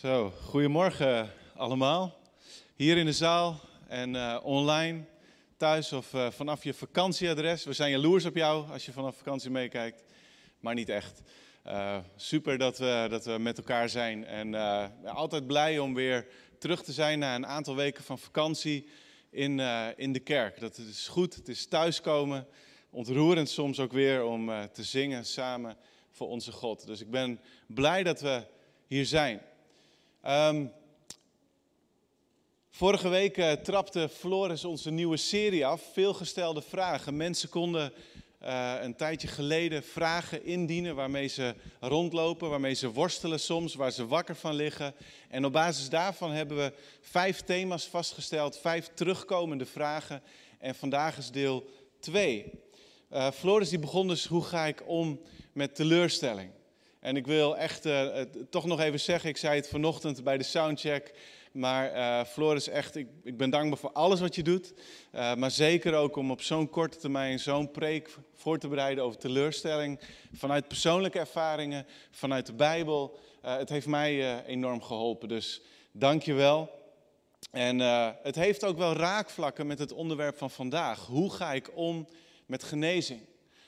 Zo, goedemorgen allemaal. Hier in de zaal en eh, online, thuis of eh, vanaf je vakantieadres. We zijn jaloers op jou als je vanaf vakantie meekijkt, maar niet echt. Eh, super dat we, dat we met elkaar zijn en altijd blij om weer terug te zijn na een aantal weken van vakantie in, in de kerk. Dat is goed, het is thuiskomen, ontroerend soms ook weer om te zingen samen voor onze God. Dus ik ben blij dat we hier zijn. Um, vorige week uh, trapte Floris onze nieuwe serie af. Veelgestelde vragen. Mensen konden uh, een tijdje geleden vragen indienen waarmee ze rondlopen, waarmee ze worstelen soms, waar ze wakker van liggen. En op basis daarvan hebben we vijf thema's vastgesteld, vijf terugkomende vragen. En vandaag is deel 2. Uh, Floris die begon dus, hoe ga ik om met teleurstelling? En ik wil echt uh, toch nog even zeggen, ik zei het vanochtend bij de soundcheck, maar uh, Floris, echt, ik, ik, ben dankbaar voor alles wat je doet. Uh, maar zeker ook om op zo'n korte termijn zo'n preek voor te bereiden over teleurstelling. Vanuit persoonlijke ervaringen, vanuit de Bijbel. het heeft mij enorm geholpen, dus dank je wel. En het heeft ook wel raakvlakken met het onderwerp van vandaag. Hoe ga ik om met genezing?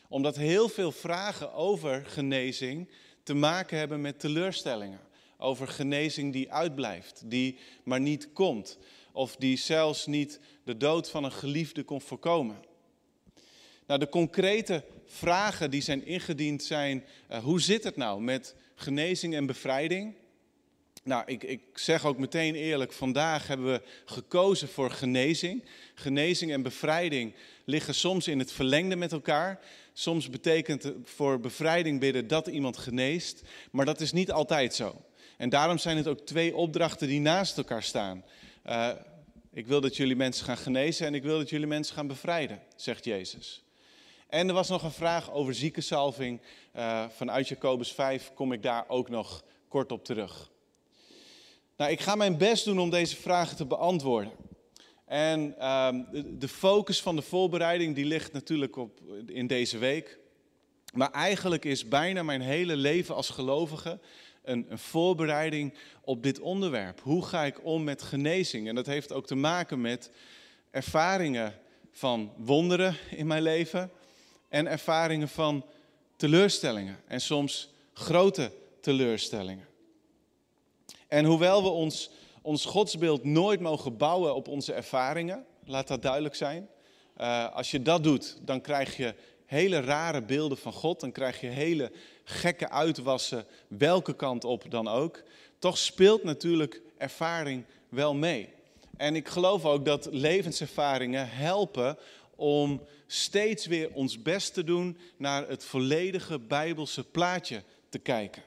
Omdat heel veel vragen over genezing te maken hebben met teleurstellingen. Over genezing die uitblijft, die maar niet komt. Of die zelfs niet de dood van een geliefde kon voorkomen. Nou, de concrete vragen die zijn ingediend zijn, uh, hoe zit het nou met genezing en bevrijding? Nou, ik, ik, zeg ook meteen eerlijk, vandaag hebben we gekozen voor genezing. Genezing en bevrijding liggen soms in het verlengde met elkaar. Soms betekent voor bevrijding bidden dat iemand geneest, maar dat is niet altijd zo. En daarom zijn het ook twee opdrachten die naast elkaar staan. Uh, ik wil dat jullie mensen gaan genezen en ik wil dat jullie mensen gaan bevrijden, zegt Jezus. En er was nog een vraag over ziekensalving. Uh, vanuit Jacobus 5 kom ik daar ook nog kort op terug. Nou, ik ga mijn best doen om deze vragen te beantwoorden. En uh, de focus van de voorbereiding die ligt natuurlijk op, in deze week. Maar eigenlijk is bijna mijn hele leven als gelovige een, een, voorbereiding op dit onderwerp. Hoe ga ik om met genezing? En dat heeft ook te maken met ervaringen van wonderen in mijn leven en ervaringen van teleurstellingen en soms grote teleurstellingen. En hoewel we ons, ons godsbeeld nooit mogen bouwen op onze ervaringen, laat dat duidelijk zijn. Uh, als je dat doet, dan krijg je hele rare beelden van God. Dan krijg je hele gekke uitwassen, welke kant op dan ook. Toch speelt natuurlijk ervaring wel mee. En ik geloof ook dat levenservaringen helpen om steeds weer ons best te doen naar het volledige Bijbelse plaatje te kijken.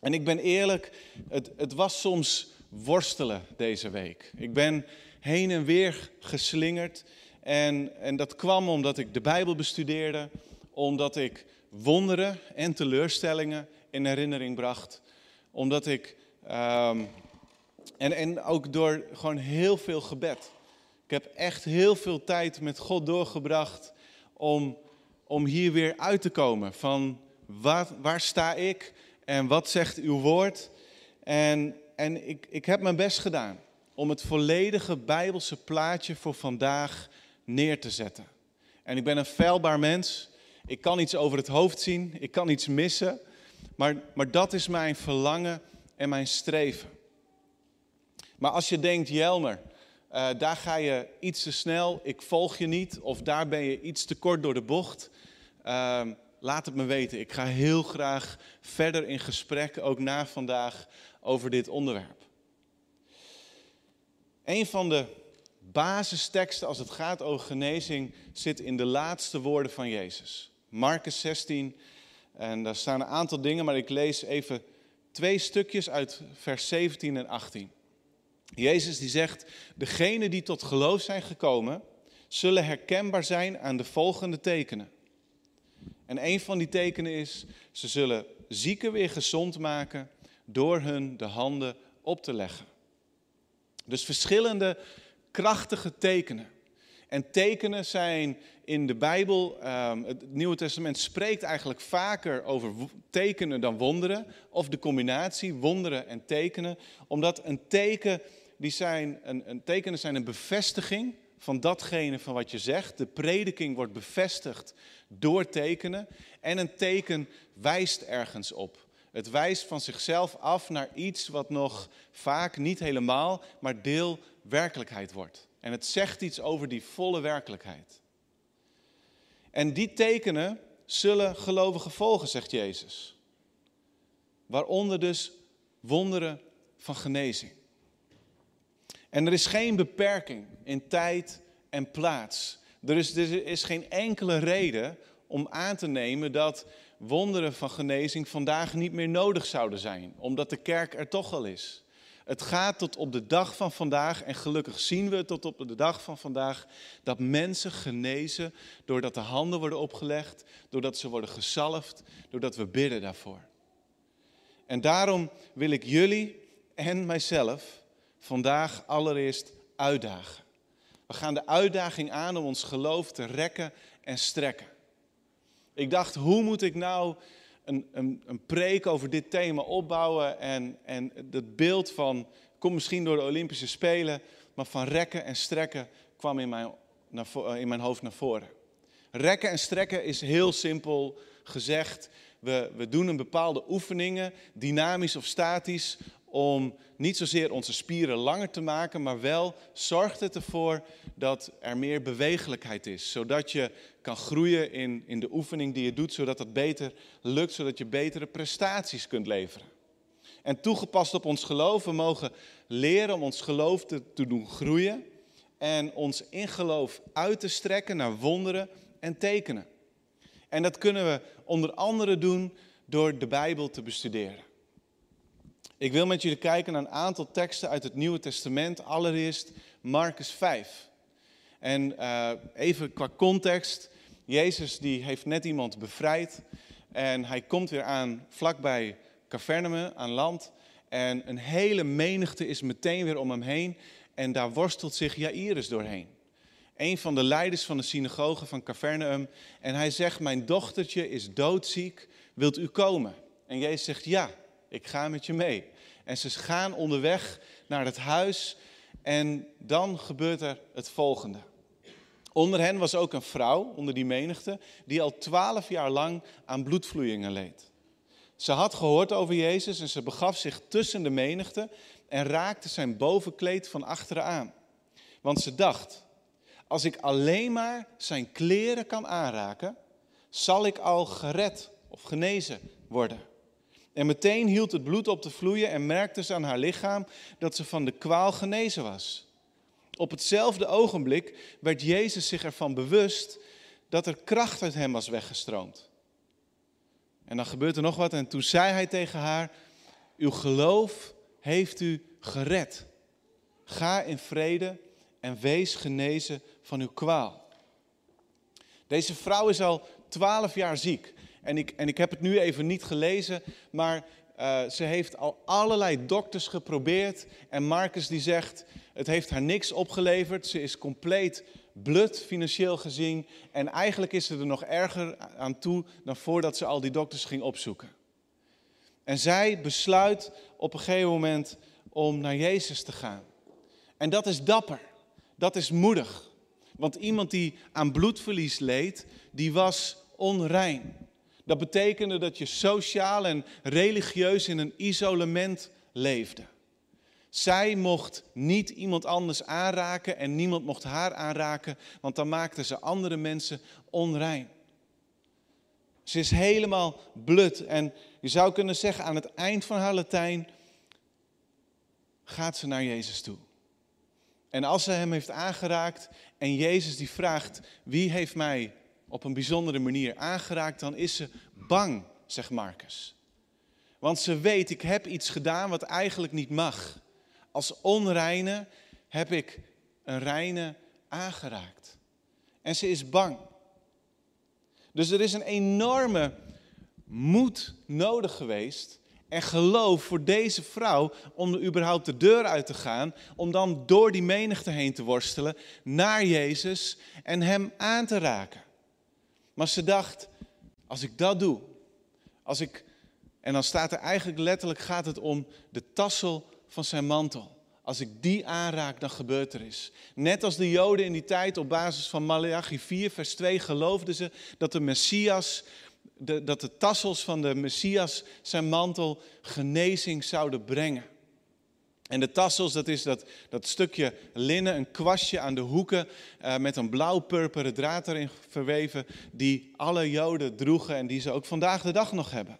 En ik ben eerlijk, het, het was soms worstelen deze week. Ik ben heen en weer geslingerd. En, en dat kwam omdat ik de Bijbel bestudeerde, omdat ik wonderen en teleurstellingen in herinnering bracht. Omdat ik, um, en, en ook door gewoon heel veel gebed. Ik heb echt heel veel tijd met God doorgebracht om, om hier weer uit te komen. Van waar, waar sta ik en wat zegt uw woord? En, en ik, ik heb mijn best gedaan om het volledige Bijbelse plaatje voor vandaag neer te zetten. En ik ben een feilbaar mens. Ik kan iets over het hoofd zien, ik kan iets missen. Maar, maar dat is mijn verlangen en mijn streven. Maar als je denkt, Jelmer, uh, daar ga je iets te snel, ik volg je niet, of daar ben je iets te kort door de bocht. Uh, laat het me weten. Ik ga heel graag verder in gesprek, ook na vandaag, over dit onderwerp. Een van de basisteksten als het gaat over genezing zit in de laatste woorden van Jezus. Marcus 16, en daar staan een aantal dingen, maar ik lees even twee stukjes uit vers 17 en 18. Jezus die zegt, degenen die tot geloof zijn gekomen, zullen herkenbaar zijn aan de volgende tekenen. En een van die tekenen is, ze zullen zieken weer gezond maken door hun de handen op te leggen. Dus verschillende krachtige tekenen. En tekenen zijn in de Bijbel, ehm, het Nieuwe Testament spreekt eigenlijk vaker over tekenen dan wonderen. Of de combinatie wonderen en tekenen. Omdat een teken, die zijn, een, een tekenen zijn een bevestiging van datgene van wat je zegt. De prediking wordt bevestigd door tekenen. En een teken wijst ergens op. Het wijst van zichzelf af naar iets wat nog vaak niet helemaal, maar deel werkelijkheid wordt. En het zegt iets over die volle werkelijkheid. En die tekenen zullen gelovigen volgen, zegt Jezus. Waaronder dus wonderen van genezing. En er is geen beperking in tijd en plaats. Er is, er is geen enkele reden om aan te nemen dat wonderen van genezing vandaag niet meer nodig zouden zijn, omdat de kerk er toch al is. Het gaat tot op de dag van vandaag, en gelukkig zien we tot op de dag van vandaag, dat mensen genezen doordat de handen worden opgelegd, doordat ze worden gezalfd, doordat we bidden daarvoor. En daarom wil ik jullie en mijzelf vandaag allereerst uitdagen. We gaan de uitdaging aan om ons geloof te rekken en strekken. Ik dacht, hoe moet ik nou een, een, een preek over dit thema opbouwen? En, en het beeld van, komt misschien door de Olympische Spelen, maar van rekken en strekken kwam in mijn, naar, eh, in mijn hoofd naar voren. Rekken en strekken is heel simpel gezegd. We, we doen een bepaalde oefeningen, dynamisch of statisch, om niet zozeer onze spieren langer te maken, maar wel zorgt het ervoor dat er meer bewegelijkheid is. Zodat je kan groeien in, in de oefening die je doet, zodat het beter lukt, zodat je betere prestaties kunt leveren. En toegepast op ons geloof, we mogen leren om ons geloof te, te doen groeien en ons in geloof uit te strekken naar wonderen en tekenen. En dat kunnen we onder andere doen door de Bijbel te bestuderen. Ik wil met jullie kijken naar een aantal teksten uit het Nieuwe Testament. Allereerst Marcus 5. En uh, even qua context. Jezus die heeft net iemand bevrijd. En hij komt weer aan vlakbij Capernaum, aan land. En een hele menigte is meteen weer om hem heen. En daar worstelt zich Jairus doorheen. Een van de leiders van de synagoge van Capernaum. En hij zegt, mijn dochtertje is doodziek, wilt u komen? En Jezus zegt, ja, ik ga met je mee. En ze gaan onderweg naar het huis en dan gebeurt er het volgende. Onder hen was ook een vrouw, onder die menigte, die al twaalf jaar lang aan bloedvloeien leed. Ze had gehoord over Jezus en ze begaf zich tussen de menigte en raakte zijn bovenkleed van achteren aan. Want ze dacht, als ik alleen maar zijn kleren kan aanraken, zal ik al gered of genezen worden. En meteen hield het bloed op te vloeien en merkte ze aan haar lichaam dat ze van de kwaal genezen was. Op hetzelfde ogenblik werd Jezus zich ervan bewust dat er kracht uit hem was weggestroomd. En dan gebeurt er nog wat en toen zei hij tegen haar, uw geloof heeft u gered. Ga in vrede en wees genezen van uw kwaal. Deze vrouw is al twaalf jaar ziek. En ik, en ik heb het nu even niet gelezen, maar uh, ze heeft al allerlei dokters geprobeerd. En Marcus die zegt, het heeft haar niks opgeleverd. Ze is compleet blut financieel gezien. En eigenlijk is ze er nog erger aan toe dan voordat ze al die dokters ging opzoeken. En zij besluit op een gegeven moment om naar Jezus te gaan. En dat is dapper. Dat is moedig. Want iemand die aan bloedverlies leed, die was onrein. Dat betekende dat je sociaal en religieus in een isolement leefde. Zij mocht niet iemand anders aanraken en niemand mocht haar aanraken, want dan maakten ze andere mensen onrein. Ze is helemaal blut en je zou kunnen zeggen aan het eind van haar Latijn gaat ze naar Jezus toe. En als ze hem heeft aangeraakt en Jezus die vraagt, wie heeft mij op een bijzondere manier aangeraakt, dan is ze bang, zegt Marcus. Want ze weet, ik heb iets gedaan wat eigenlijk niet mag. Als onreine heb ik een reine aangeraakt. En ze is bang. Dus er is een enorme moed nodig geweest en geloof voor deze vrouw om er überhaupt de deur uit te gaan, om dan door die menigte heen te worstelen naar Jezus en hem aan te raken. Maar ze dacht, als ik dat doe, als ik, en dan staat er eigenlijk letterlijk, gaat het om de tassel van zijn mantel. Als ik die aanraak, dan gebeurt er iets. Net als de Joden in die tijd op basis van Malachi 4, vers 2 geloofden ze dat de Messias, de, dat de tassels van de Messias zijn mantel genezing zouden brengen. En de tassels, dat is dat, dat stukje linnen, een kwastje aan de hoeken uh, met een blauw-purperen draad erin verweven, die alle Joden droegen en die ze ook vandaag de dag nog hebben.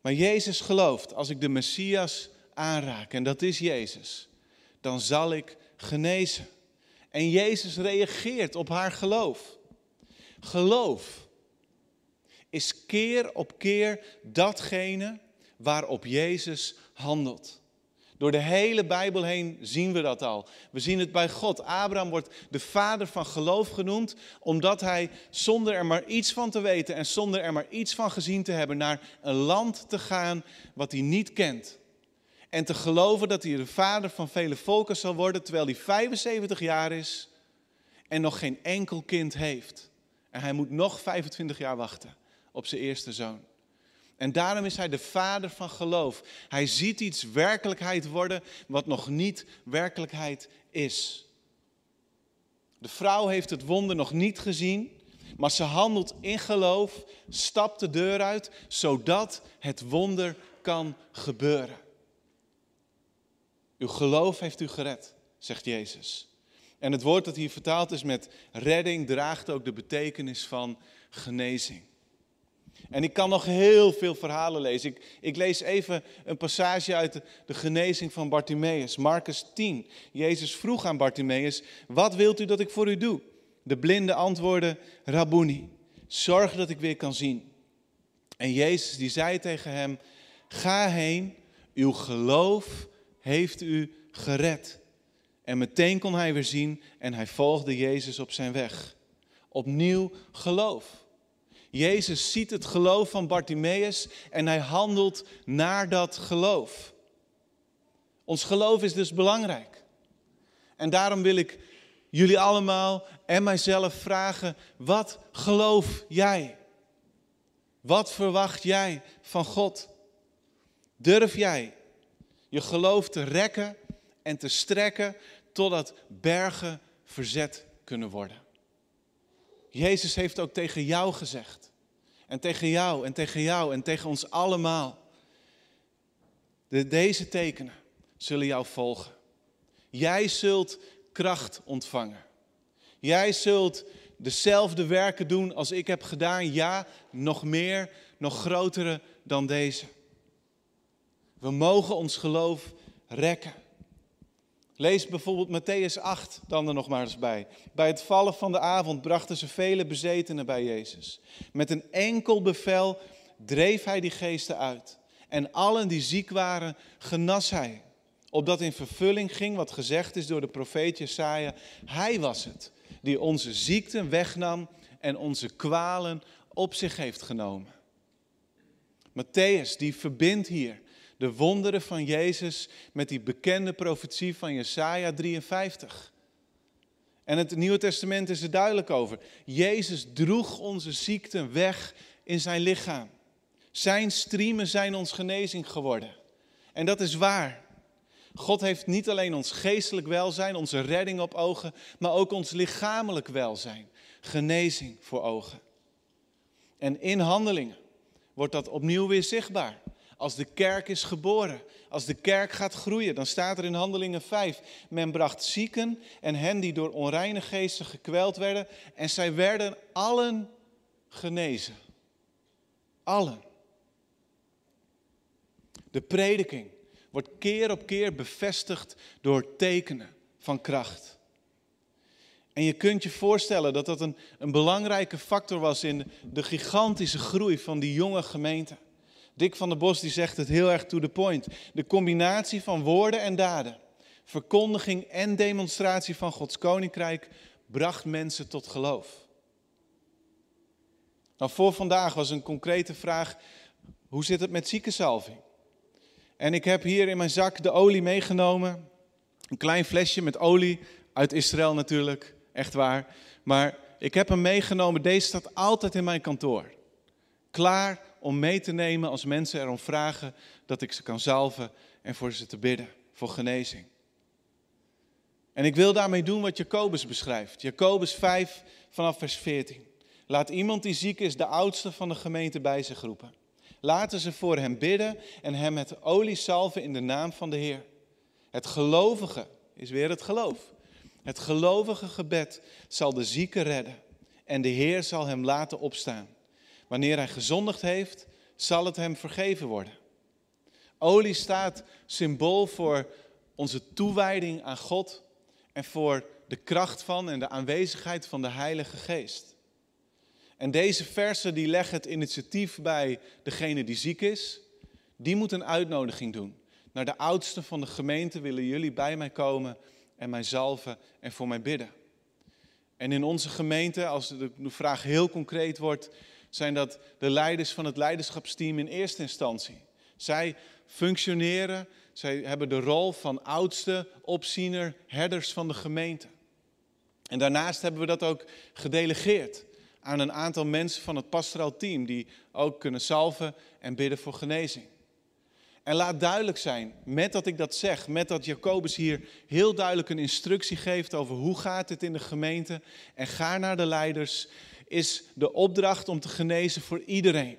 Maar Jezus gelooft, als ik de Messias aanraak, en dat is Jezus, dan zal ik genezen. En Jezus reageert op haar geloof. Geloof is keer op keer datgene waarop Jezus handelt. Door de hele Bijbel heen zien we dat al. We zien het bij God. Abraham wordt de vader van geloof genoemd, omdat hij zonder er maar iets van te weten en zonder er maar iets van gezien te hebben, naar een land te gaan wat hij niet kent. En te geloven dat hij de vader van vele volken zal worden, terwijl hij 75 jaar is en nog geen enkel kind heeft. En hij moet nog 25 jaar wachten op zijn eerste zoon. En daarom is hij de vader van geloof. Hij ziet iets werkelijkheid worden wat nog niet werkelijkheid is. De vrouw heeft het wonder nog niet gezien, maar ze handelt in geloof, stapt de deur uit, zodat het wonder kan gebeuren. Uw geloof heeft u gered, zegt Jezus. En het woord dat hier vertaald is met redding draagt ook de betekenis van genezing. En ik kan nog heel veel verhalen lezen. Ik, ik lees even een passage uit de, genezing van Bartimaeus, Marcus 10. Jezus vroeg aan Bartimaeus, wat wilt u dat ik voor u doe? De blinde antwoordde, Rabboni, zorg dat ik weer kan zien. En Jezus die zei tegen hem, ga heen, uw geloof heeft u gered. En meteen kon hij weer zien en hij volgde Jezus op zijn weg. Opnieuw geloof. Jezus ziet het geloof van Bartimaeus en hij handelt naar dat geloof. Ons geloof is dus belangrijk. En daarom wil ik jullie allemaal en mijzelf vragen, wat geloof jij? Wat verwacht jij van God? Durf jij je geloof te rekken en te strekken totdat bergen verzet kunnen worden? Jezus heeft ook tegen jou gezegd. En tegen jou en tegen jou en tegen ons allemaal. De, deze tekenen zullen jou volgen. Jij zult kracht ontvangen. Jij zult dezelfde werken doen als ik heb gedaan. Ja, nog meer, nog grotere dan deze. We mogen ons geloof rekken. Lees bijvoorbeeld Matthäus 8 dan er nog maar eens bij. Bij het vallen van de avond brachten ze vele bezetenen bij Jezus. Met een enkel bevel dreef hij die geesten uit. En allen die ziek waren, genas hij. Opdat in vervulling ging wat gezegd is door de profeet Jesaja. Hij was het die onze ziekten wegnam en onze kwalen op zich heeft genomen. Matthäus die verbindt hier de wonderen van Jezus met die bekende profetie van Jesaja 53. En het Nieuwe Testament is er duidelijk over. Jezus droeg onze ziekten weg in zijn lichaam. Zijn striemen zijn ons genezing geworden. En dat is waar. God heeft niet alleen ons geestelijk welzijn, onze redding op ogen, maar ook ons lichamelijk welzijn, genezing voor ogen. En in handelingen wordt dat opnieuw weer zichtbaar. Als de kerk is geboren, als de kerk gaat groeien, dan staat er in Handelingen 5, men bracht zieken en hen die door onreine geesten gekweld werden en zij werden allen genezen. Allen. De prediking wordt keer op keer bevestigd door tekenen van kracht. En je kunt je voorstellen dat dat een, een belangrijke factor was in de gigantische groei van die jonge gemeente. Dick van der Bos die zegt het heel erg to the point. De combinatie van woorden en daden, verkondiging en demonstratie van Gods koninkrijk bracht mensen tot geloof. Nou, voor vandaag was een concrete vraag: Hoe zit het met ziekenzalving? En ik heb hier in mijn zak de olie meegenomen. Een klein flesje met olie, uit Israël natuurlijk, echt waar. Maar ik heb hem meegenomen, deze staat altijd in mijn kantoor. Klaar om mee te nemen als mensen erom vragen dat ik ze kan zalven en voor ze te bidden, voor genezing. En ik wil daarmee doen wat Jacobus beschrijft. Jacobus 5 vanaf vers 14. Laat iemand die ziek is de oudste van de gemeente bij zich roepen. Laten ze voor hem bidden en hem met olie salven in de naam van de Heer. Het gelovige is weer het geloof. Het gelovige gebed zal de zieke redden en de Heer zal hem laten opstaan. Wanneer hij gezondigd heeft, zal het hem vergeven worden. Olie staat symbool voor onze toewijding aan God en voor de kracht van en de aanwezigheid van de Heilige Geest. En deze versen die leggen het initiatief bij degene die ziek is. Die moet een uitnodiging doen. Naar de oudsten van de gemeente willen jullie bij mij komen en mij zalven en voor mij bidden. En in onze gemeente, als de vraag heel concreet wordt, zijn dat de leiders van het leiderschapsteam in eerste instantie. Zij functioneren, zij hebben de rol van oudste, opziener, herders van de gemeente. En daarnaast hebben we dat ook gedelegeerd aan een aantal mensen van het pastoraal team die ook kunnen salven en bidden voor genezing. En laat duidelijk zijn, met dat ik dat zeg, met dat Jacobus hier heel duidelijk een instructie geeft over hoe gaat het in de gemeente en ga naar de leiders, is de opdracht om te genezen voor iedereen.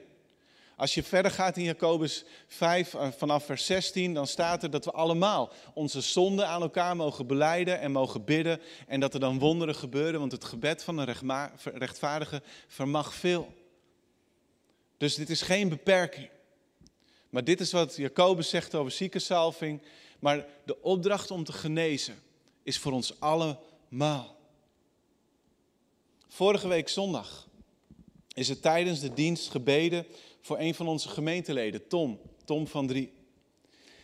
Als je verder gaat in Jacobus 5, eh, vanaf vers 16, dan staat er dat we allemaal onze zonden aan elkaar mogen beleiden en mogen bidden. En dat er dan wonderen gebeuren, want het gebed van een rechtvaardige vermag veel. Dus dit is geen beperking. Maar dit is wat Jacobus zegt over ziekenzalving. Maar de opdracht om te genezen is voor ons allemaal. Vorige week zondag is het tijdens de dienst gebeden voor een van onze gemeenteleden, Tom, Tom van Drie.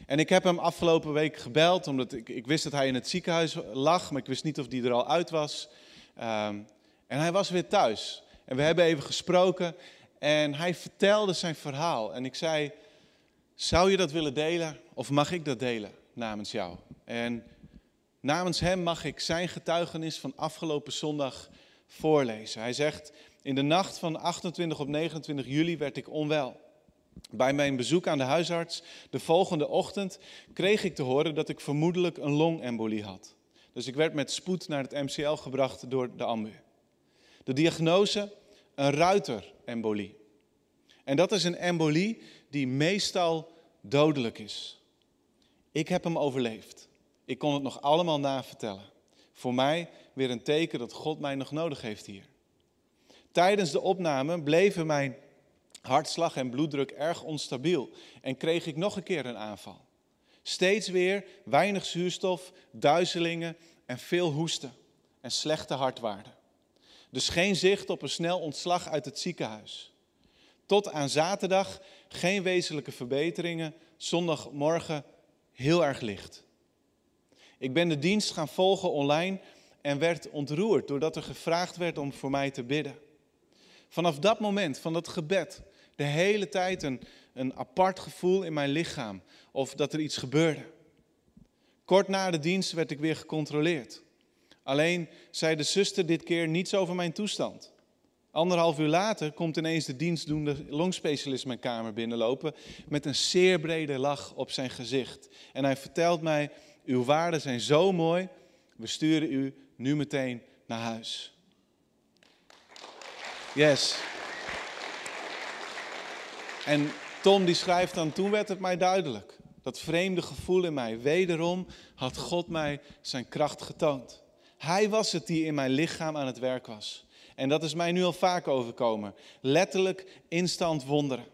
En ik heb hem afgelopen week gebeld, omdat ik, ik wist dat hij in het ziekenhuis lag, maar ik wist niet of hij er al uit was. Ehm, en hij was weer thuis. En we hebben even gesproken en hij vertelde zijn verhaal. En ik zei, zou je dat willen delen of mag ik dat delen namens jou? En namens hem mag ik zijn getuigenis van afgelopen zondag voorlezen. Hij zegt, in de nacht van 28 op 29 juli werd ik onwel. Bij mijn bezoek aan de huisarts de volgende ochtend kreeg ik te horen dat ik vermoedelijk een longembolie had. Dus ik werd met spoed naar het MCL gebracht door de ambu. De diagnose? Een ruiterembolie. En dat is een embolie die meestal dodelijk is. Ik heb hem overleefd. Ik kon het nog allemaal navertellen. Voor mij weer een teken dat God mij nog nodig heeft hier. Tijdens de opname bleven mijn hartslag en bloeddruk erg onstabiel en kreeg ik nog een keer een aanval. Steeds weer weinig zuurstof, duizelingen en veel hoesten en slechte hartwaarden. Dus geen zicht op een snel ontslag uit het ziekenhuis. Tot aan zaterdag geen wezenlijke verbeteringen, zondagmorgen heel erg licht. Ik ben de dienst gaan volgen online en werd ontroerd doordat er gevraagd werd om voor mij te bidden. Vanaf dat moment, van dat gebed, de hele tijd een, een apart gevoel in mijn lichaam of dat er iets gebeurde. Kort na de dienst werd ik weer gecontroleerd. Alleen zei de zuster dit keer niets over mijn toestand. Anderhalf uur later komt ineens de dienstdoende longspecialist mijn kamer binnenlopen met een zeer brede lach op zijn gezicht. En hij vertelt mij, uw waarden zijn zo mooi, we sturen u nu meteen naar huis. Yes. En Tom die schrijft dan, toen werd het mij duidelijk. Dat vreemde gevoel in mij. Wederom had God mij zijn kracht getoond. Hij was het die in mijn lichaam aan het werk was. En dat is mij nu al vaak overkomen. Letterlijk instant wonderen.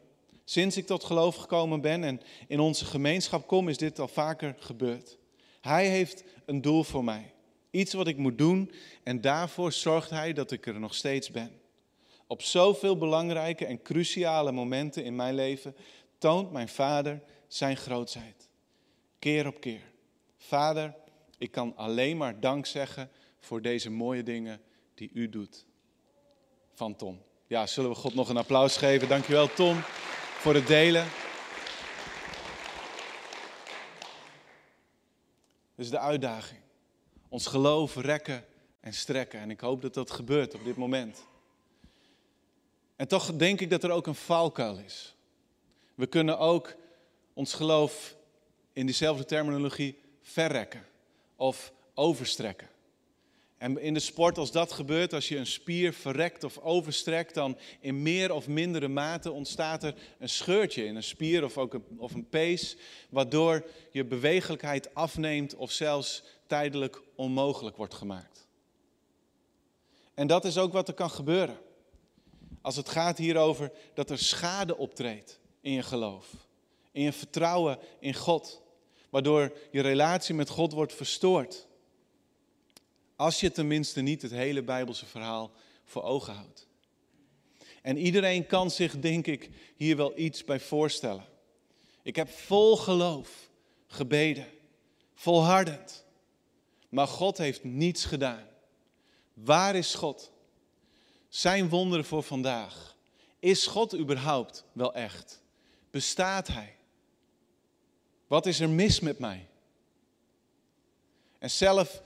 Sinds ik tot geloof gekomen ben en in onze gemeenschap kom, is dit al vaker gebeurd. Hij heeft een doel voor mij. Iets wat ik moet doen en daarvoor zorgt hij dat ik er nog steeds ben. Op zoveel belangrijke en cruciale momenten in mijn leven toont mijn vader zijn grootheid. Keer op keer. Vader, ik kan alleen maar dank zeggen voor deze mooie dingen die u doet. Van Tom. Ja, zullen we God nog een applaus geven? Dankjewel Tom voor het delen. Dus de uitdaging. Ons geloof rekken en strekken. En ik hoop dat dat gebeurt op dit moment. En toch denk ik dat er ook een valkuil is. We kunnen ook ons geloof in diezelfde terminologie verrekken of overstrekken. En in de sport, als dat gebeurt, als je een spier verrekt of overstrekt, dan in meer of mindere mate ontstaat er een scheurtje in een spier of ook een, of een pees, waardoor je bewegelijkheid afneemt of zelfs tijdelijk onmogelijk wordt gemaakt. En dat is ook wat er kan gebeuren. Als het gaat hierover dat er schade optreedt in je geloof, in je vertrouwen in God, waardoor je relatie met God wordt verstoord. Als je tenminste niet het hele Bijbelse verhaal voor ogen houdt. En iedereen kan zich, denk ik, hier wel iets bij voorstellen. Ik heb vol geloof gebeden, volhardend. Maar God heeft niets gedaan. Waar is God? Zijn wonderen voor vandaag. Is God überhaupt wel echt? Bestaat Hij? Wat is er mis met mij? En zelf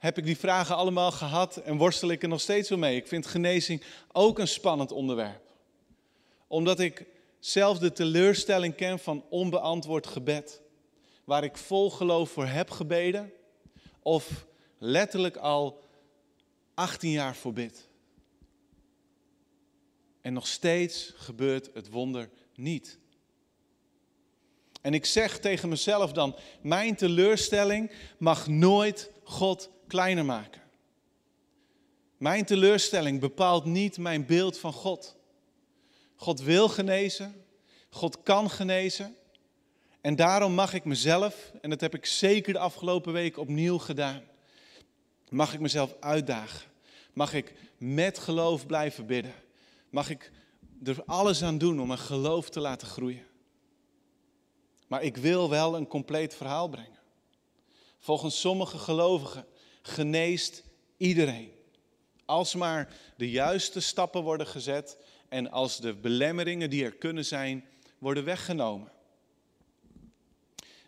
heb ik die vragen allemaal gehad en worstel ik er nog steeds wel mee. Ik vind genezing ook een spannend onderwerp. Omdat ik zelf de teleurstelling ken van onbeantwoord gebed. Waar ik vol geloof voor heb gebeden. Of letterlijk al 18 jaar voor bid. En nog steeds gebeurt het wonder niet. En ik zeg tegen mezelf dan, mijn teleurstelling mag nooit God kleiner maken. Mijn teleurstelling bepaalt niet mijn beeld van God. God wil genezen, God kan genezen. En daarom mag ik mezelf, en dat heb ik zeker de afgelopen week opnieuw gedaan, mag ik mezelf uitdagen. Mag ik met geloof blijven bidden. Mag ik er alles aan doen om mijn geloof te laten groeien. Maar ik wil wel een compleet verhaal brengen. Volgens sommige gelovigen geneest iedereen. Als maar de juiste stappen worden gezet en als de belemmeringen die er kunnen zijn worden weggenomen.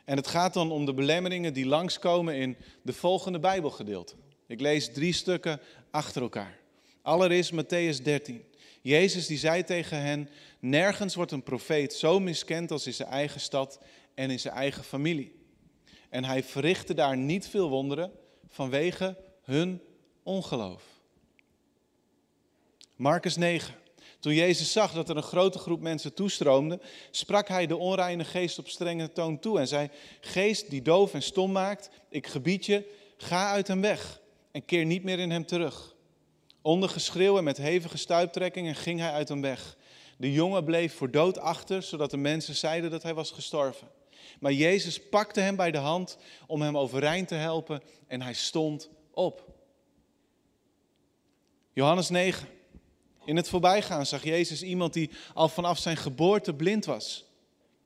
En het gaat dan om de belemmeringen die langskomen in de volgende Bijbelgedeelte. Ik lees drie stukken achter elkaar. Allereerst Matthäus 13. Jezus die zei tegen hen, nergens wordt een profeet zo miskend als in zijn eigen stad en in zijn eigen familie. En hij verrichtte daar niet veel wonderen vanwege hun ongeloof. Marcus 9. Toen Jezus zag dat er een grote groep mensen toestroomde, sprak hij de onreine geest op strenge toon toe en zei: Geest die doof en stom maakt, ik gebied je, ga uit hem weg en keer niet meer in hem terug. Onder geschreeuw en met hevige stuiptrekkingen ging hij uit hem weg. De jongen bleef voor dood achter, zodat de mensen zeiden dat hij was gestorven. Maar Jezus pakte hem bij de hand om hem overeind te helpen en hij stond op. Johannes 9. In het voorbijgaan zag Jezus iemand die al vanaf zijn geboorte blind was.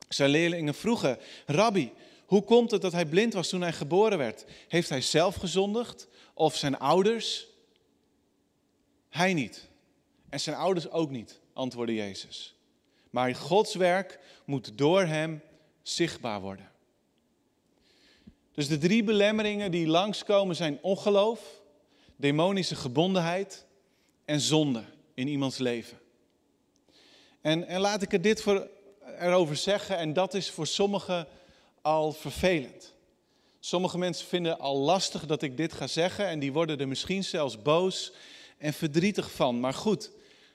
Zijn leerlingen vroegen, Rabbi, hoe komt het dat hij blind was toen hij geboren werd? Heeft hij zelf gezondigd of zijn ouders? Hij niet. En zijn ouders ook niet, antwoordde Jezus. Maar Gods werk moet door hem zichtbaar worden. Dus de drie belemmeringen die langskomen zijn ongeloof, demonische gebondenheid en zonde in iemands leven. En, en laat ik er dit voor, erover zeggen, en dat is voor sommigen al vervelend. Sommige mensen vinden al lastig dat ik dit ga zeggen en die worden er misschien zelfs boos en verdrietig van. Maar goed,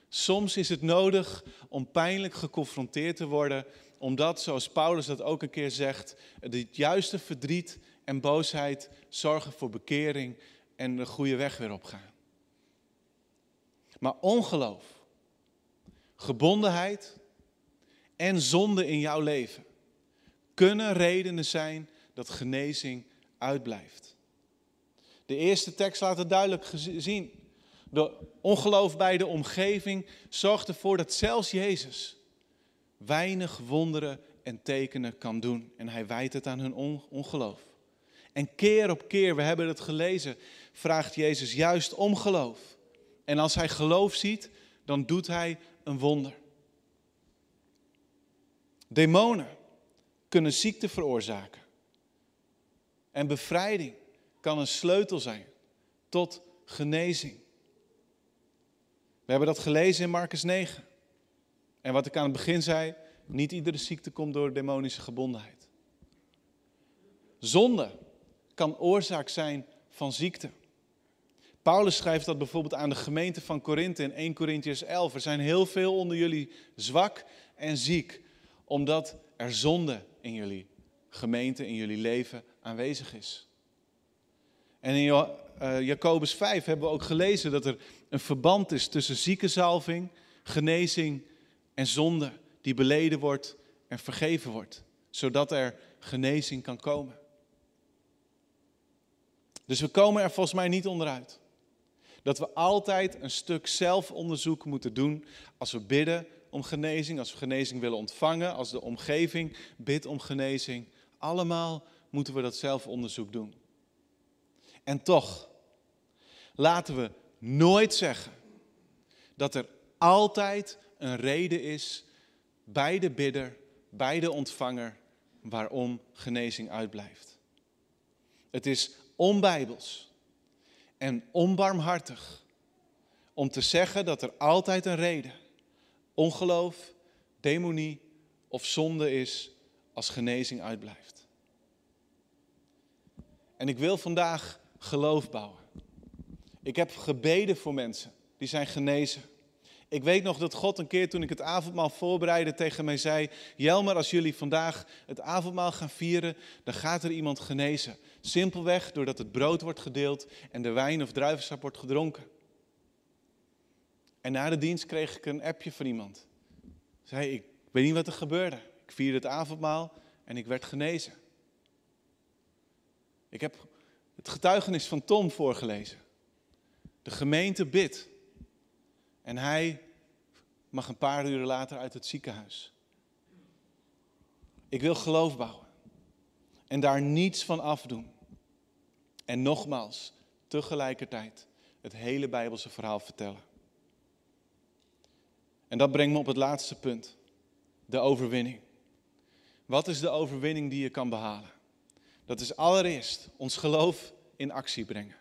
soms is het nodig om pijnlijk geconfronteerd te worden omdat, zoals Paulus dat ook een keer zegt, het juiste verdriet en boosheid zorgen voor bekering en de goede weg weer opgaan. Maar ongeloof, gebondenheid en zonde in jouw leven kunnen redenen zijn dat genezing uitblijft. De eerste tekst laat het duidelijk zien. De ongeloof bij de omgeving zorgt ervoor dat zelfs Jezus weinig wonderen en tekenen kan doen. En hij wijt het aan hun ongeloof. En keer op keer, we hebben het gelezen, vraagt Jezus juist om geloof. En als hij geloof ziet, dan doet hij een wonder. Demonen kunnen ziekte veroorzaken. En bevrijding kan een sleutel zijn tot genezing. We hebben dat gelezen in Marcus 9. En wat ik aan het begin zei, niet iedere ziekte komt door demonische gebondenheid. Zonde kan oorzaak zijn van ziekte. Paulus schrijft dat bijvoorbeeld aan de gemeente van Korinthe in 1 Corinthians 11. Er zijn heel veel onder jullie zwak en ziek, omdat er zonde in jullie gemeente, in jullie leven aanwezig is. En in uh, Jacobus 5 hebben we ook gelezen dat er een verband is tussen ziekenzalving, genezing en zonde die beleden wordt en vergeven wordt, zodat er genezing kan komen. Dus we komen er volgens mij niet onderuit. Dat we altijd een stuk zelfonderzoek moeten doen als we bidden om genezing, als we genezing willen ontvangen, als de omgeving bidt om genezing. Allemaal moeten we dat zelfonderzoek doen. En toch, laten we nooit zeggen dat er altijd een reden is bij de bidder, bij de ontvanger, waarom genezing uitblijft. Het is onbijbels en onbarmhartig om te zeggen dat er altijd een reden, ongeloof, demonie of zonde is als genezing uitblijft. En ik wil vandaag geloof bouwen. Ik heb gebeden voor mensen die zijn genezen. Ik weet nog dat God een keer toen ik het avondmaal voorbereidde tegen mij zei: Jelmer, als jullie vandaag het avondmaal gaan vieren, dan gaat er iemand genezen. Simpelweg doordat het brood wordt gedeeld en de wijn of druivensap wordt gedronken. En na de dienst kreeg ik een appje van iemand. Zei: Ik weet niet wat er gebeurde. Ik vierde het avondmaal en ik werd genezen. Ik heb het getuigenis van Tom voorgelezen. De gemeente bidt. En hij mag een paar uren later uit het ziekenhuis. Ik wil geloof bouwen. En daar niets van afdoen. En nogmaals, tegelijkertijd het hele Bijbelse verhaal vertellen. En dat brengt me op het laatste punt. De overwinning. Wat is de overwinning die je kan behalen? Dat is allereerst ons geloof in actie brengen.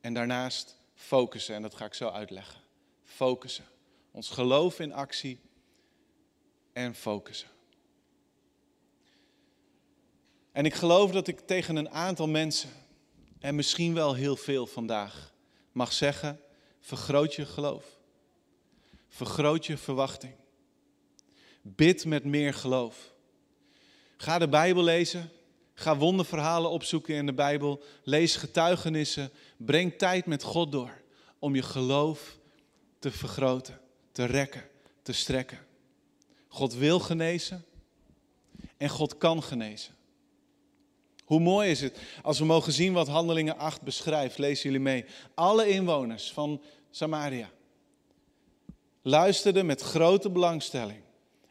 En daarnaast focussen, en dat ga ik zo uitleggen. Focussen. Ons geloof in actie en focussen. En ik geloof dat ik tegen een aantal mensen, en misschien wel heel veel vandaag, mag zeggen: vergroot je geloof. Vergroot je verwachting. Bid met meer geloof. Ga de Bijbel lezen. Ga wonderverhalen opzoeken in de Bijbel. Lees getuigenissen. Breng tijd met God door om je geloof te vergroten, te rekken, te strekken. God wil genezen en God kan genezen. Hoe mooi is het als we mogen zien wat Handelingen 8 beschrijft. Lezen jullie mee. Alle inwoners van Samaria luisterden met grote belangstelling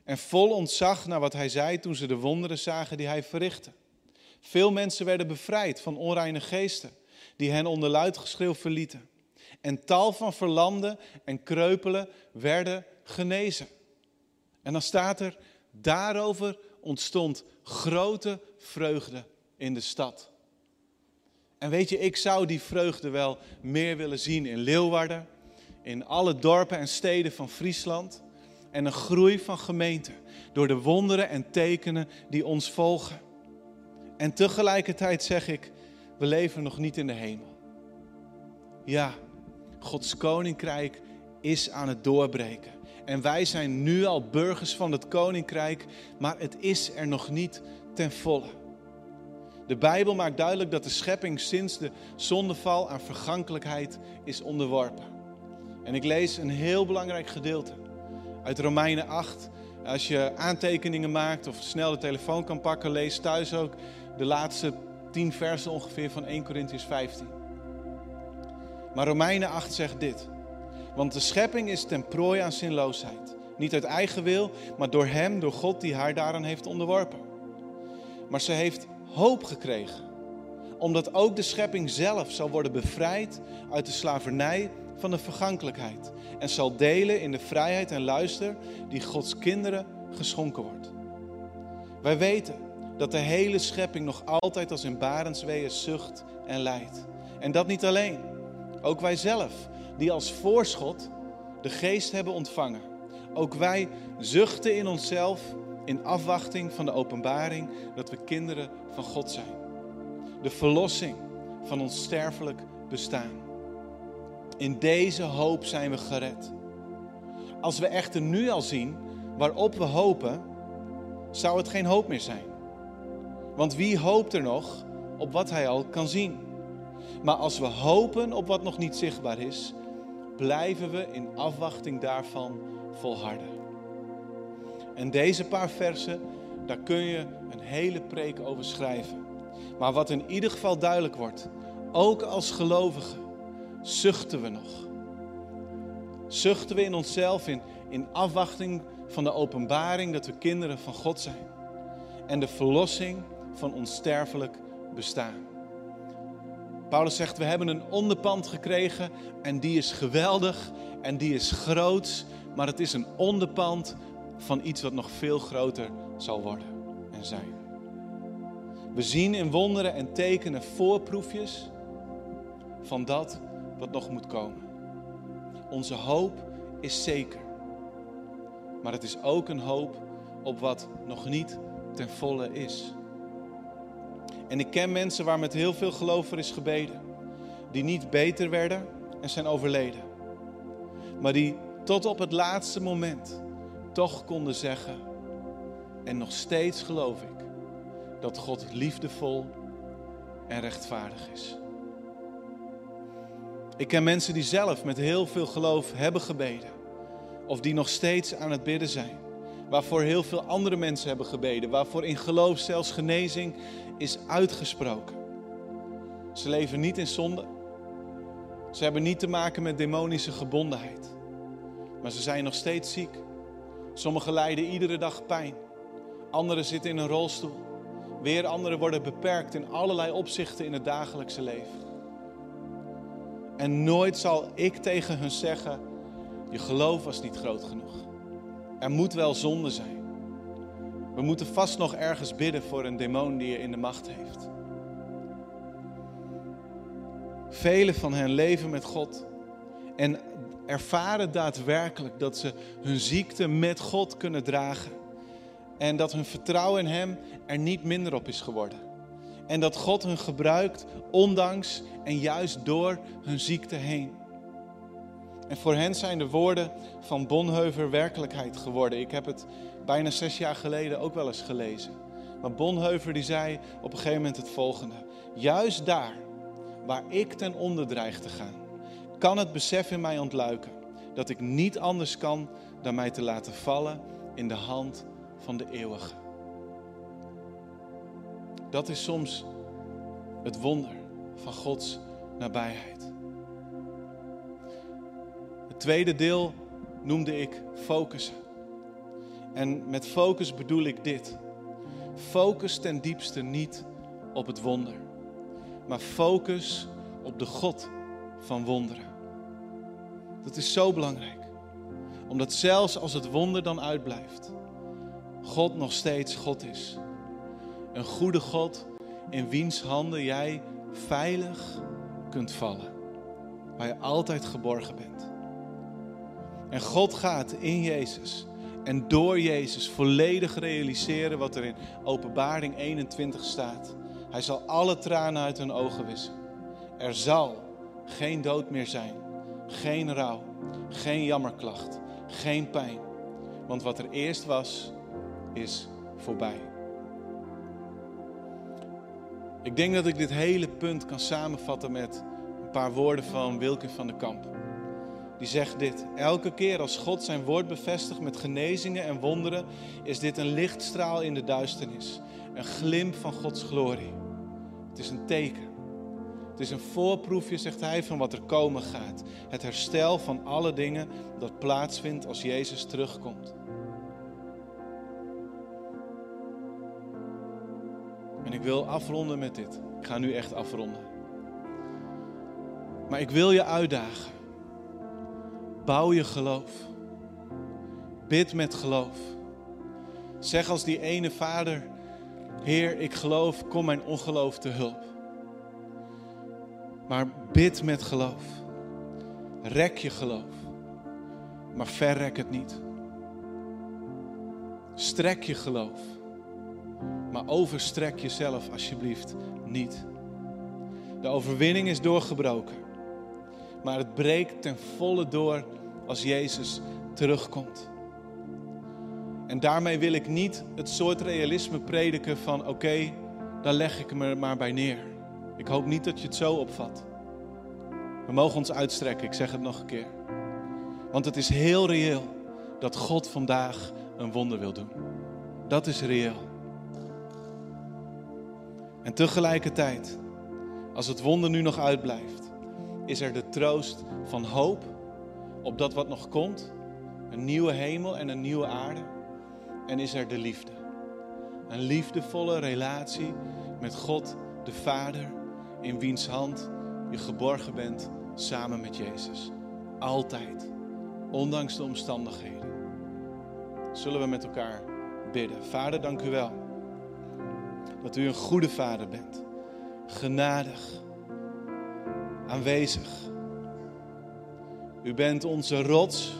en vol ontzag naar wat hij zei toen ze de wonderen zagen die hij verrichtte. Veel mensen werden bevrijd van onreine geesten die hen onder luid geschreeuw verlieten. En tal van verlamden en kreupelen werden genezen. En dan staat er, daarover ontstond grote vreugde in de stad. En weet je, ik zou die vreugde wel meer willen zien in Leeuwarden, in alle dorpen en steden van Friesland. En een groei van gemeenten door de wonderen en tekenen die ons volgen. En tegelijkertijd zeg ik, we leven nog niet in de hemel. Ja, Gods koninkrijk is aan het doorbreken. En wij zijn nu al burgers van het koninkrijk, maar het is er nog niet ten volle. De Bijbel maakt duidelijk dat de schepping sinds de zondeval aan vergankelijkheid is onderworpen. En ik lees een heel belangrijk gedeelte uit Romeinen 8. Als je aantekeningen maakt of snel de telefoon kan pakken, lees thuis ook de laatste tien versen ongeveer van 1 Corinthians 15. Maar Romeinen 8 zegt dit. Want de schepping is ten prooi aan zinloosheid. Niet uit eigen wil, maar door Hem, door God die haar daaraan heeft onderworpen. Maar ze heeft hoop gekregen, omdat ook de schepping zelf zal worden bevrijd uit de slavernij van de vergankelijkheid. En zal delen in de vrijheid en luister die Gods kinderen geschonken wordt. Wij weten dat de hele schepping nog altijd als in barensweeën zucht en lijdt. En dat niet alleen. Ook wij zelf, die als voorschot de geest hebben ontvangen. Ook wij zuchten in onszelf in afwachting van de openbaring dat we kinderen van God zijn. De verlossing van ons sterfelijk bestaan. In deze hoop zijn we gered. Als we echter nu al zien waarop we hopen, zou het geen hoop meer zijn. Want wie hoopt er nog op wat hij al kan zien? Maar als we hopen op wat nog niet zichtbaar is, blijven we in afwachting daarvan volharden. En deze paar versen, daar kun je een hele preek over schrijven. Maar wat in ieder geval duidelijk wordt, ook als gelovigen, zuchten we nog. Zuchten we in onszelf in, in afwachting van de openbaring dat we kinderen van God zijn. En de verlossing van ons sterfelijk bestaan. Paulus zegt, we hebben een onderpand gekregen en die is geweldig en die is groot, maar het is een onderpand van iets wat nog veel groter zal worden en zijn. We zien in wonderen en tekenen voorproefjes van dat wat nog moet komen. Onze hoop is zeker, maar het is ook een hoop op wat nog niet ten volle is. En ik ken mensen waar met heel veel geloof voor is gebeden. Die niet beter werden en zijn overleden. Maar die tot op het laatste moment toch konden zeggen. En nog steeds geloof ik dat God liefdevol en rechtvaardig is. Ik ken mensen die zelf met heel veel geloof hebben gebeden. Of die nog steeds aan het bidden zijn. Waarvoor heel veel andere mensen hebben gebeden. Waarvoor in geloof zelfs genezing is uitgesproken. Ze leven niet in zonde. Ze hebben niet te maken met demonische gebondenheid. Maar ze zijn nog steeds ziek. Sommigen lijden iedere dag pijn. Anderen zitten in een rolstoel. Weer anderen worden beperkt in allerlei opzichten in het dagelijkse leven. En nooit zal ik tegen hun zeggen: Je geloof was niet groot genoeg. Er moet wel zonde zijn. We moeten vast nog ergens bidden voor een demon die je in de macht heeft. Velen van hen leven met God en ervaren daadwerkelijk dat ze hun ziekte met God kunnen dragen. En dat hun vertrouwen in Hem er niet minder op is geworden. En dat God hun gebruikt ondanks en juist door hun ziekte heen. En voor hen zijn de woorden van Bonheuver werkelijkheid geworden. Ik heb het bijna zes jaar geleden ook wel eens gelezen. Maar Bonheuver die zei op een gegeven moment het volgende. Juist daar waar ik ten onder dreig te gaan, kan het besef in mij ontluiken dat ik niet anders kan dan mij te laten vallen in de hand van de eeuwige. Dat is soms het wonder van Gods nabijheid. Tweede deel noemde ik focussen. En met focus bedoel ik dit. Focus ten diepste niet op het wonder, maar focus op de God van wonderen. Dat is zo belangrijk. Omdat zelfs als het wonder dan uitblijft, God nog steeds God is. Een goede God in wiens handen jij veilig kunt vallen. Waar je altijd geborgen bent. En God gaat in Jezus en door Jezus volledig realiseren wat er in Openbaring 21 staat. Hij zal alle tranen uit hun ogen wissen. Er zal geen dood meer zijn, geen rouw, geen jammerklacht, geen pijn. Want wat er eerst was, is voorbij. Ik denk dat ik dit hele punt kan samenvatten met een paar woorden van Wilkin van de Kamp die zegt dit. Elke keer als God zijn woord bevestigt met genezingen en wonderen, is dit een lichtstraal in de duisternis. Een glimp van Gods glorie. Het is een teken. Het is een voorproefje, zegt hij, van wat er komen gaat. Het herstel van alle dingen dat plaatsvindt als Jezus terugkomt. En ik wil afronden met dit. Ik ga nu echt afronden. Maar ik wil je uitdagen Bouw je geloof. Bid met geloof. Zeg als die ene vader Heer, ik geloof, kom mijn ongeloof te hulp. Maar bid met geloof. Rek je geloof. Maar verrek het niet. Strek je geloof. Maar overstrek jezelf alsjeblieft niet. De overwinning is doorgebroken. Maar het breekt ten volle door als Jezus terugkomt. En daarmee wil ik niet het soort realisme prediken van oké, dan leg ik me maar bij neer. Ik hoop niet dat je het zo opvat. We mogen ons uitstrekken, ik zeg het nog een keer. Want het is heel reëel dat God vandaag een wonder wil doen. Dat is reëel. En tegelijkertijd, als het wonder nu nog uitblijft, is er de troost van hoop op dat wat nog komt. Een nieuwe hemel en een nieuwe aarde. En is er de liefde. Een liefdevolle relatie met God, de Vader, in wiens hand je geborgen bent samen met Jezus. Altijd, ondanks de omstandigheden. Zullen we met elkaar bidden. Vader, dank u wel dat u een goede vader bent. Genadig, aanwezig. U bent onze rots.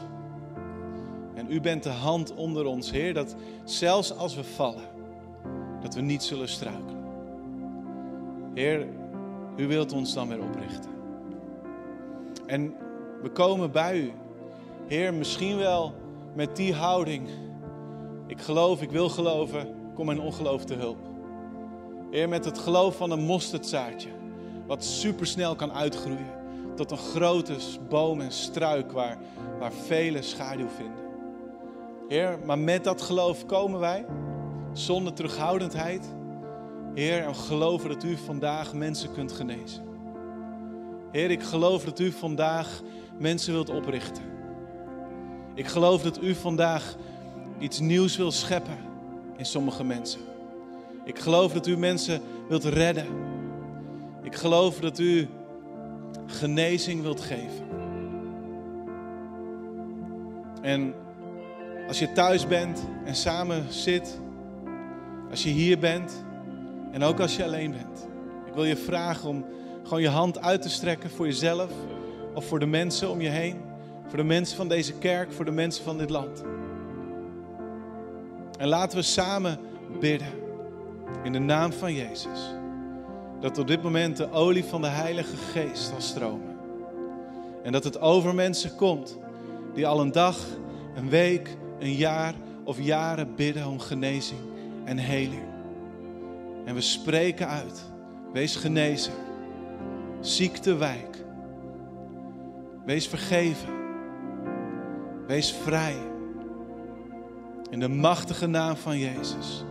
En u bent de hand onder ons, Heer, dat zelfs als we vallen, dat we niet zullen struikelen. Heer, u wilt ons dan weer oprichten. En we komen bij u. Heer, misschien wel met die houding. Ik geloof, ik wil geloven, kom mijn ongeloof te hulp. Heer, met het geloof van een mosterdzaadje, wat supersnel kan uitgroeien tot een grote boom en struik waar, waar velen schaduw vinden. Heer, maar met dat geloof komen wij, zonder terughoudendheid. Heer, en geloven dat u vandaag mensen kunt genezen. Heer, ik geloof dat u vandaag mensen wilt oprichten. Ik geloof dat u vandaag iets nieuws wil scheppen in sommige mensen. Ik geloof dat u mensen wilt redden. Ik geloof dat u genezing wilt geven. En als je thuis bent en samen zit, als je hier bent en ook als je alleen bent, ik wil je vragen om gewoon je hand uit te strekken voor jezelf of voor de mensen om je heen, voor de mensen van deze kerk, voor de mensen van dit land. En laten we samen bidden in de naam van Jezus. Dat op dit moment de olie van de Heilige Geest zal stromen. En dat het over mensen komt die al een dag, een week, een jaar of jaren bidden om genezing en heling. En we spreken uit. Wees genezen. Ziekte wijk. Wees vergeven. Wees vrij. In de machtige naam van Jezus.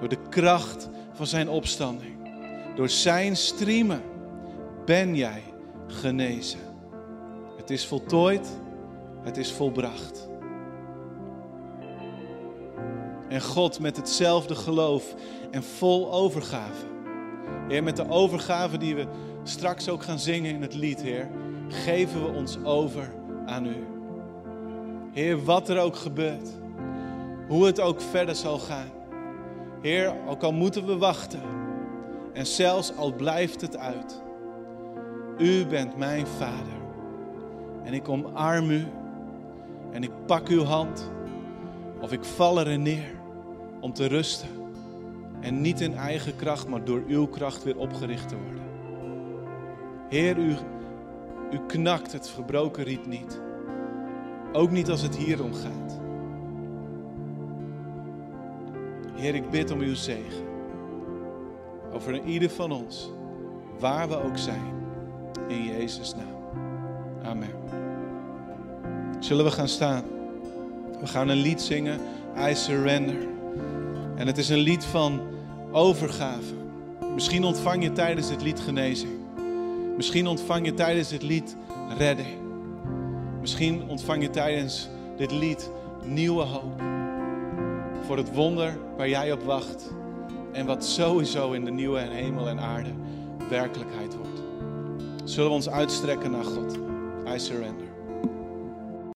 Door de kracht van zijn opstanding. Door zijn striemen ben jij genezen. Het is voltooid. Het is volbracht. En God met hetzelfde geloof en vol overgave. Heer, met de overgave die we straks ook gaan zingen in het lied, Heer, geven we ons over aan U. Heer, wat er ook gebeurt, hoe het ook verder zal gaan. Heer, ook al moeten we wachten en zelfs al blijft het uit. U bent mijn Vader en ik omarm U en ik pak uw hand of ik val erin neer om te rusten en niet in eigen kracht, maar door uw kracht weer opgericht te worden. Heer, u, u knakt het gebroken riet niet. Ook niet als het hier om gaat. Heer, ik bid om uw zegen. Over ieder van ons, waar we ook zijn. In Jezus' naam. Amen. Zullen we gaan staan? We gaan een lied zingen, I Surrender. En het is een lied van overgave. Misschien ontvang je tijdens dit lied genezing. Misschien ontvang je tijdens dit lied redding. Misschien ontvang je tijdens dit lied nieuwe hoop. Voor het wonder waar jij op wacht. En wat sowieso in de nieuwe hemel en aarde werkelijkheid wordt. Zullen we ons uitstrekken naar God? I surrender.